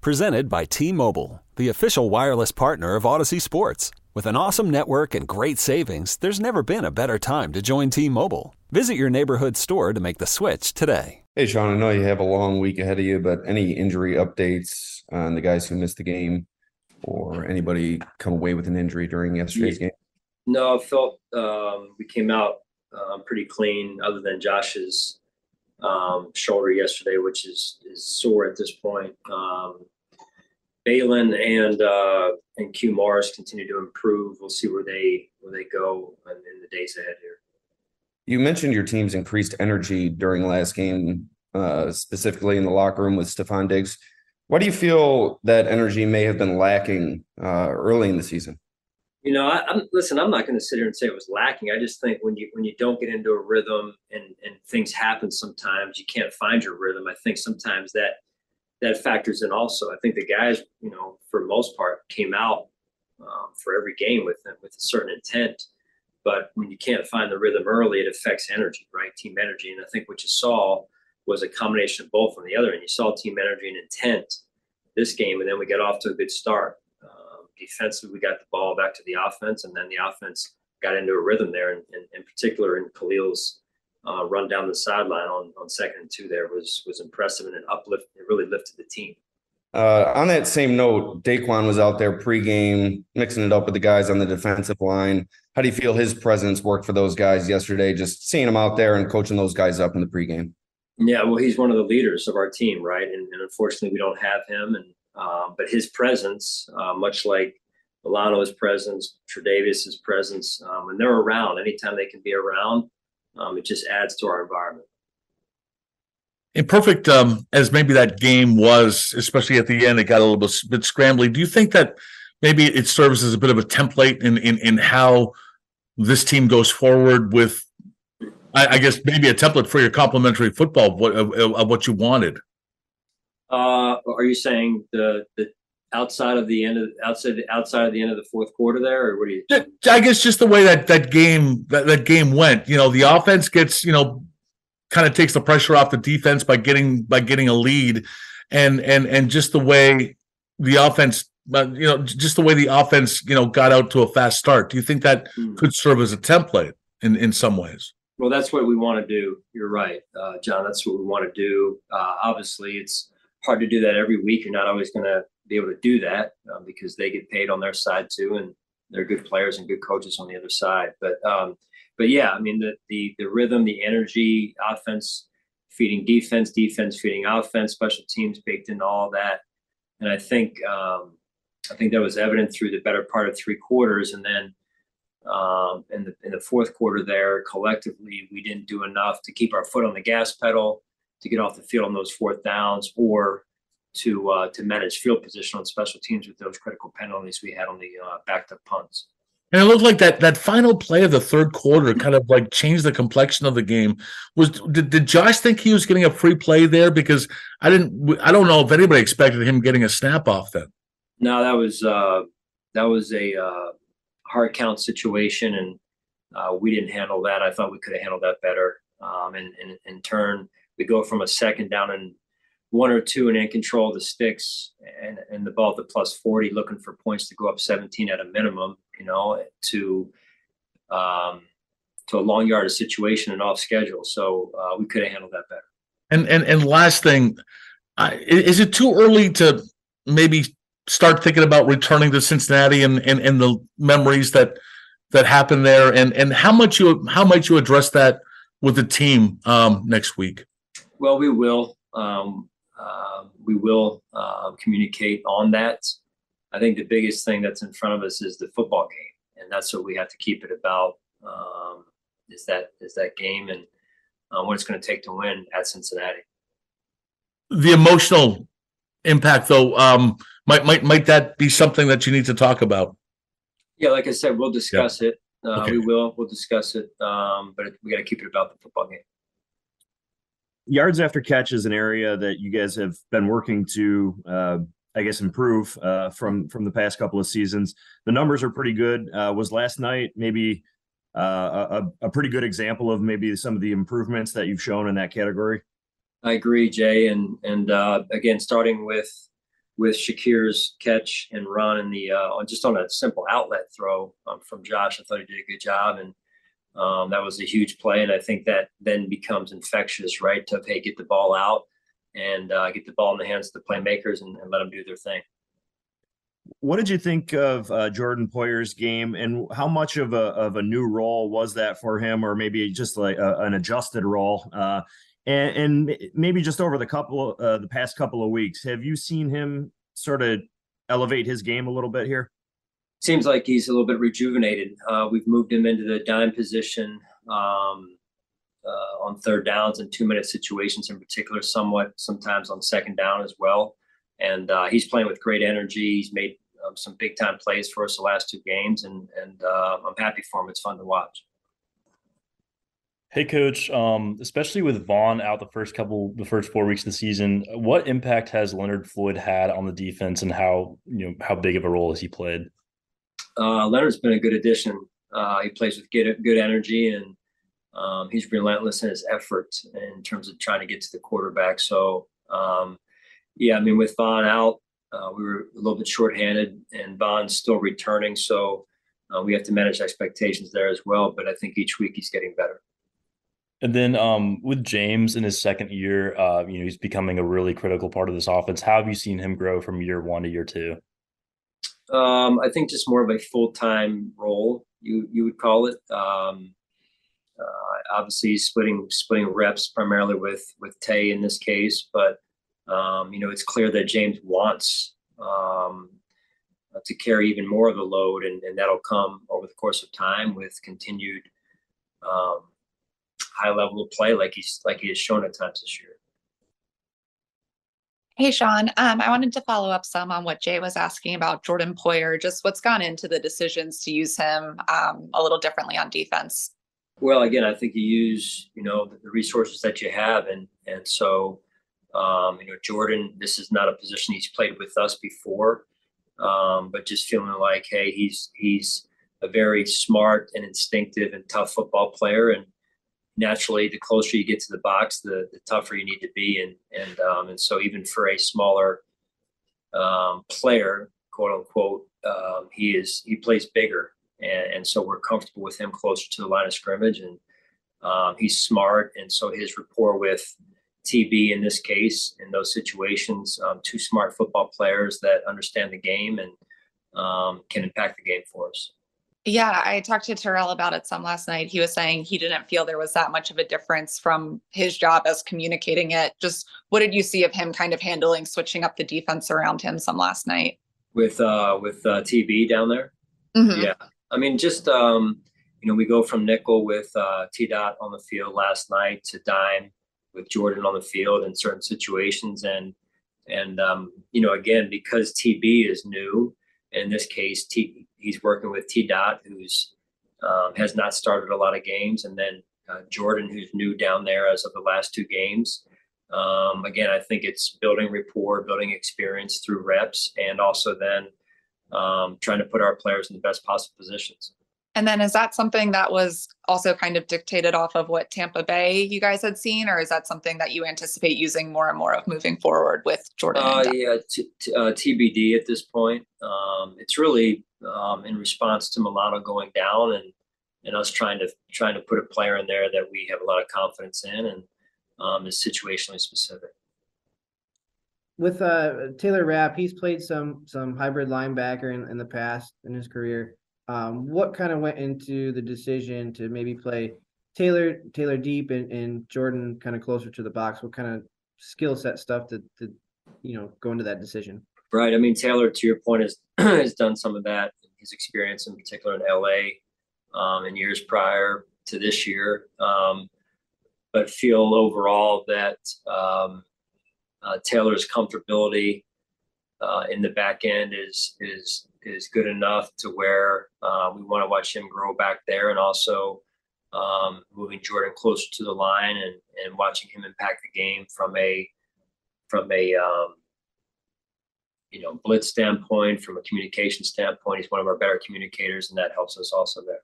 Presented by T Mobile, the official wireless partner of Audacy Sports. With an awesome network and great savings, there's never been a better time to join T Mobile. Visit your neighborhood store to make the switch today. Hey, Sean, I know you have a long week ahead of you, but any injury updates on the guys who missed the game or anybody come away with an injury during yesterday's game? No, I felt um, we came out uh, pretty clean, other than Josh's um, shoulder yesterday, which is is sore at this point. Um, Balin and uh, and Q Mars continue to improve. We'll see where they where they go in, in the days ahead here. You mentioned your team's increased energy during last game, uh, specifically in the locker room with Stefon Diggs. Why do you feel that energy may have been lacking uh, early in the season? You know, I, am listen. I'm not going to sit here and say it was lacking. I just think when you when you don't get into a rhythm and and things happen, sometimes you can't find your rhythm. I think sometimes that that factors in also. I think the guys, you know, for most part, came out um, for every game with with a certain intent. But when you can't find the rhythm early, it affects energy, right? Team energy. And I think what you saw was a combination of both on the other end. You saw team energy and intent this game, and then we got off to a good start. Defensively, we got the ball back to the offense, and then the offense got into a rhythm there. And in particular, in Khalil's uh, run down the sideline on, on second and two there was was impressive and an uplift. It really lifted the team. Uh, on that same note, DaQuan was out there pregame, mixing it up with the guys on the defensive line. How do you feel his presence worked for those guys yesterday? Just seeing him out there and coaching those guys up in the pregame. Yeah, well, he's one of the leaders of our team, right? And, and unfortunately, we don't have him. And uh, but his presence, uh, much like Milano's presence, Tre'Davious' presence, um, they're around, anytime they can be around, um, it just adds to our environment imperfect um, as maybe that game was, especially at the end, it got a little bit, bit scrambly. Do you think that maybe it serves as a bit of a template in in, in how this team goes forward with, I, I guess maybe a template for your complementary football of what, of, of what you wanted? Uh, are you saying the the outside of the end of outside outside of the end of the fourth quarter there, or what do you? I guess just the way that that game that, that game went. You know, the offense gets you know kind of takes the pressure off the defense by getting by getting a lead, and and and just the way the offense, uh, you know, just the way the offense, you know, got out to a fast start. Do you think that mm. could serve as a template in in some ways? Well, that's what we want to do. You're right, uh, John. That's what we want to do. Uh, obviously, it's hard to do that every week. You're not always going to be able to do that um, because they get paid on their side too, and they're good players and good coaches on the other side. But um, but yeah, I mean the the the rhythm, the energy, offense feeding defense, defense feeding offense, special teams baked into all that, and I think um, I think that was evident through the better part of three quarters, and then um, in the in the fourth quarter there, collectively we didn't do enough to keep our foot on the gas pedal to get off the field on those fourth downs or to uh, to manage field position on special teams with those critical penalties we had on the uh, backed up punts. And it looked like that that final play of the third quarter kind of like changed the complexion of the game. Was did, did Josh think he was getting a free play there? Because I didn't. I don't know if anybody expected him getting a snap off then. No, that was uh, that was a uh, hard count situation, and uh, we didn't handle that. I thought we could have handled that better. Um, and, and in turn, we go from a second down and one or two and in control of the sticks and, and the ball at the plus 40 looking for points to go up 17 at a minimum you know to um, to a long yardage situation and off schedule. So uh, we could have handled that better. And and and last thing is it too early to maybe start thinking about returning to cincinnati and and, and the memories that that happened there? And and how much you how might you address that with the team um, next week well we will um, uh, we will uh, communicate on that. I think the biggest thing that's in front of us is the football game, and that's what we have to keep it about. Um, is that is that game and uh, what it's going to take to win at Cincinnati. The emotional impact, though, um, might might might that be something that you need to talk about? Yeah, like I said, we'll discuss yeah. it. Uh, okay. We will. We'll discuss it. Um, but we got to keep it about the football game. Yards after catch is an area that you guys have been working to, uh, I guess, improve uh, from from the past couple of seasons. The numbers are pretty good. Uh, was last night maybe uh, a, a pretty good example of maybe some of the improvements that you've shown in that category? I agree, Jay, and and uh, again, starting with with Shakir's catch and run and the uh, just on a simple outlet throw um, from Josh. I thought he did a good job, and um, that was a huge play. And I think that then becomes infectious, right? To hey, get the ball out and uh, get the ball in the hands of the playmakers and, and let them do their thing. What did you think of uh, Jordan Poyer's game, and how much of a of a new role was that for him, or maybe just like a, an adjusted role? Uh, and, and maybe just over the couple uh, the past couple of weeks, have you seen him sort of elevate his game a little bit here? Seems like he's a little bit rejuvenated. Uh, we've moved him into the dime position um, uh, on third downs and two minute situations in particular, somewhat sometimes on second down as well. And uh, he's playing with great energy. He's made um, some big time plays for us the last two games, and and uh, I'm happy for him. It's fun to watch. Hey, coach. Um, especially with Von out the first couple, the first four weeks of the season, what impact has Leonard Floyd had on the defense, and how you know how big of a role has he played? Uh, Leonard's been a good addition. Uh, he plays with good, good energy, and um, he's relentless in his effort in terms of trying to get to the quarterback. So, um, yeah, I mean, with Von out, uh, we were a little bit shorthanded, and Von's still returning, so uh, we have to manage expectations there as well. But I think each week he's getting better. And then um, with James in his second year, uh, you know, he's becoming a really critical part of this offense. How have you seen him grow from year one to year two? Um, I think just more of a full time role, you you would call it. Um, uh, obviously, splitting splitting reps primarily with with Tay in this case, but um, you know, it's clear that James wants um, to carry even more of the load, and, and that'll come over the course of time with continued um, high level of play like he's like he has shown at times this year. Hey, Sean. Um, I wanted to follow up some on what Jay was asking about Jordan Poyer, just what's gone into the decisions to use him um, a little differently on defense. Well, again, I think you use you know the, resources that you have, and and so um, you know Jordan, this is not a position he's played with us before, um, but just feeling like hey, he's he's a very smart and instinctive and tough football player, and naturally, the closer you get to the box, the the tougher you need to be, and and um, and so even for a smaller um, player, quote unquote, um, he is he plays bigger, and, and so we're comfortable with him closer to the line of scrimmage, and um, he's smart, and so his rapport with TB in this case, in those situations, um, two smart football players that understand the game and um, can impact the game for us. Yeah, I talked to Terrel about it some last night. He was saying he didn't feel there was that much of a difference from his job as communicating it. Just what did you see of him kind of handling switching up the defense around him some last night? With uh with uh TB down there? Mm-hmm. Yeah. I mean just um you know, we go from nickel with uh T dot on the field last night to dime with Jordan on the field in certain situations and and um, you know, again, because TB is new, in this case, T, he's working with T Dot, who's um, has not started a lot of games, and then uh, Jordan, who's new down there as of the last two games. Um, again, I think it's building rapport, building experience through reps, and also then um, trying to put our players in the best possible positions. And then is that something that was also kind of dictated off of what Tampa Bay you guys had seen, or is that something that you anticipate using more and more of moving forward with Jordan? Uh, yeah, t- t- uh, TBD at this point. Um, it's really um, in response to Milano going down and and us trying to trying to put a player in there that we have a lot of confidence in and um, is situationally specific. With uh, Taylor Rapp, he's played some some hybrid linebacker in, in the past in his career. Um, what kind of went into the decision to maybe play Taylor Taylor deep and, and Jordan kind of closer to the box? What kind of skill set stuff to, to you know go into that decision? Right. I mean, Taylor, to your point, has has done some of that. His experience, in particular, in LA, um, in years prior to this year, um, but feel overall that um, uh, Taylor's comfortability uh, in the back end is is is good enough to where uh, we want to watch him grow back there, and also um, moving Jordan closer to the line and and watching him impact the game from a from a um, you know blitz standpoint, from a communication standpoint. He's one of our better communicators, and that helps us also there.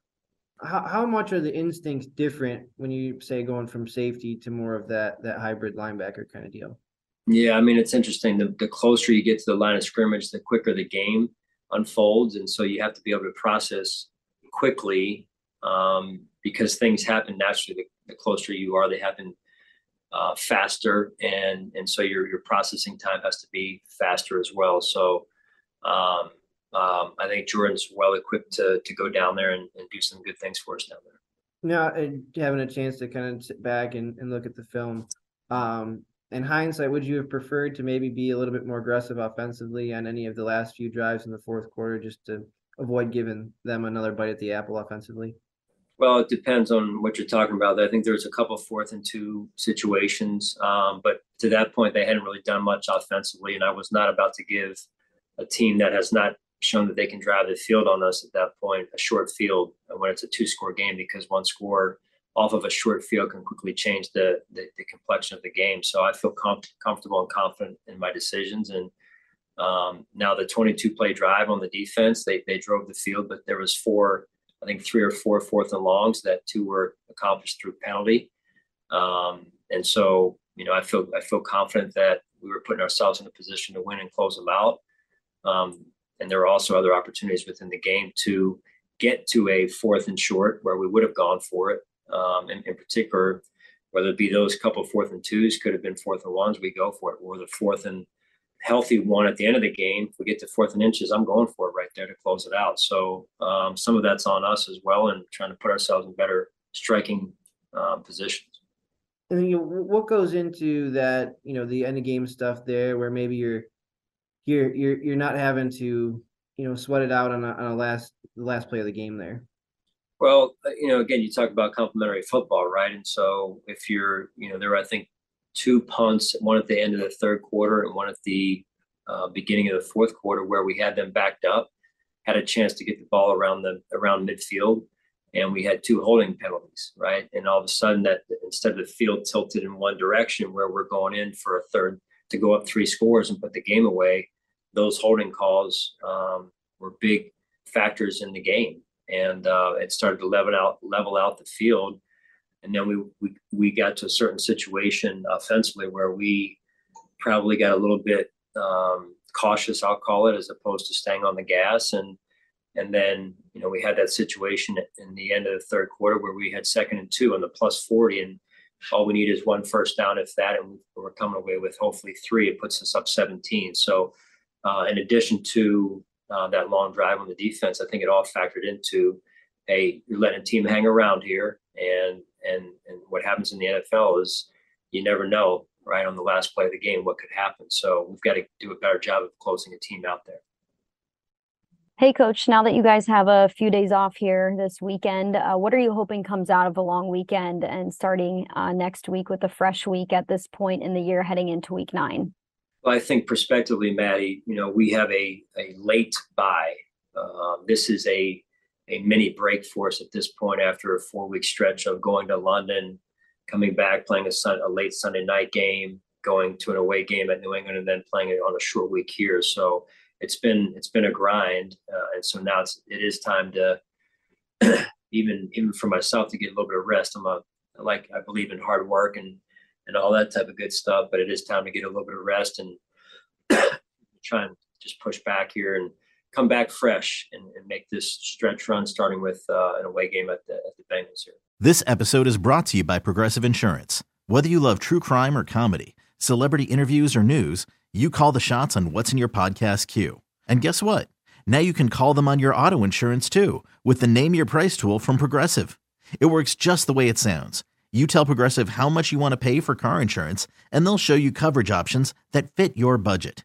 How how much are the instincts different when you say going from safety to more of that that hybrid linebacker kind of deal? Yeah, I mean it's interesting. The the closer you get to the line of scrimmage, the quicker the game unfolds, and so you have to be able to process quickly um, because things happen naturally. The, the, closer you are, they happen uh, faster, and and so your your processing time has to be faster as well. So um, um, I think Jordan's well equipped to to go down there and, and do some good things for us down there. Now, having a chance to kind of sit back and, and look at the film, um, in hindsight, would you have preferred to maybe be a little bit more aggressive offensively on any of the last few drives in the fourth quarter just to avoid giving them another bite at the apple offensively? Well, it depends on what you're talking about. I think there was a couple fourth and two situations, um, but to that point, they hadn't really done much offensively, and I was not about to give a team that has not shown that they can drive the field on us at that point a short field when it's a two-score game because one score off of a short field can quickly change the the, the complexion of the game. So I feel com- comfortable and confident in my decisions and. Um, now the 22 play drive on the defense, they they drove the field, but there was four I think three or four fourth and longs that two were accomplished through penalty. Um, and so, you know, I feel I feel confident that we were putting ourselves in a position to win and close them out. Um, and there were also other opportunities within the game to get to a fourth and short where we would have gone for it. Um, in, in particular, whether it be those couple fourth and twos, could have been fourth and ones, we go for it. Or the fourth and healthy one at the end of the game. If we get to fourth and inches, I'm going for it right there to close it out. So um, some of that's on us as well, and trying to put ourselves in better striking um, positions. And you know, what goes into that? You know, the end of game stuff there, where maybe you're you're you're you're not having to you know sweat it out on a, on a last the last play of the game there. Well, uh, you know, again, you talk about complementary football, right? And so if you're, you know, there, I think two punts, one at the end of the third quarter and one at the uh, beginning of the fourth quarter, where we had them backed up, had a chance to get the ball around the around midfield, and we had two holding penalties, right? And all of a sudden, that instead of the field tilted in one direction, where we're going in for a third to go up three scores and put the game away, those holding calls um, were big factors in the game, and uh, it started to level out level out the field and then we, we we got to a certain situation offensively where we probably got a little bit um, cautious, I'll call it, as opposed to staying on the gas. And and then you know we had that situation in the end of the third quarter where we had second and two on the plus forty, and all we need is one first down, if that, and we're coming away with hopefully three. It puts us up seventeen. So uh, in addition to uh, that long drive on the defense, I think it all factored into, hey, you're letting a team hang around here, and and and what happens in the NFL is you never know right on the last play of the game what could happen. So we've got to do a better job of closing a team out there. Hey, coach, now that you guys have a few days off here this weekend, uh, what are you hoping comes out of a long weekend and starting uh, next week with a fresh week at this point in the year heading into week nine? Well, I think prospectively, Maddie, you know, we have a, a late bye. Uh, this is a a mini break for us at this point after a four week stretch of going to London, coming back, playing a, sun, a late Sunday night game, going to an away game at New England, and then playing it on a short week here. So it's been it's been a grind, uh, and so now it's it is time to even even for myself to get a little bit of rest. I'm a like I believe in hard work and and all that type of good stuff, but it is time to get a little bit of rest and try and just push back here and come back fresh and, and make this stretch run, starting with uh, an away game at the, at the Bengals here. This episode is brought to you by Progressive Insurance. Whether you love true crime or comedy, celebrity interviews or news, you call the shots on what's in your podcast queue. And guess what? Now you can call them on your auto insurance too with the Name Your Price tool from Progressive. It works just the way it sounds. You tell Progressive how much you want to pay for car insurance, and they'll show you coverage options that fit your budget.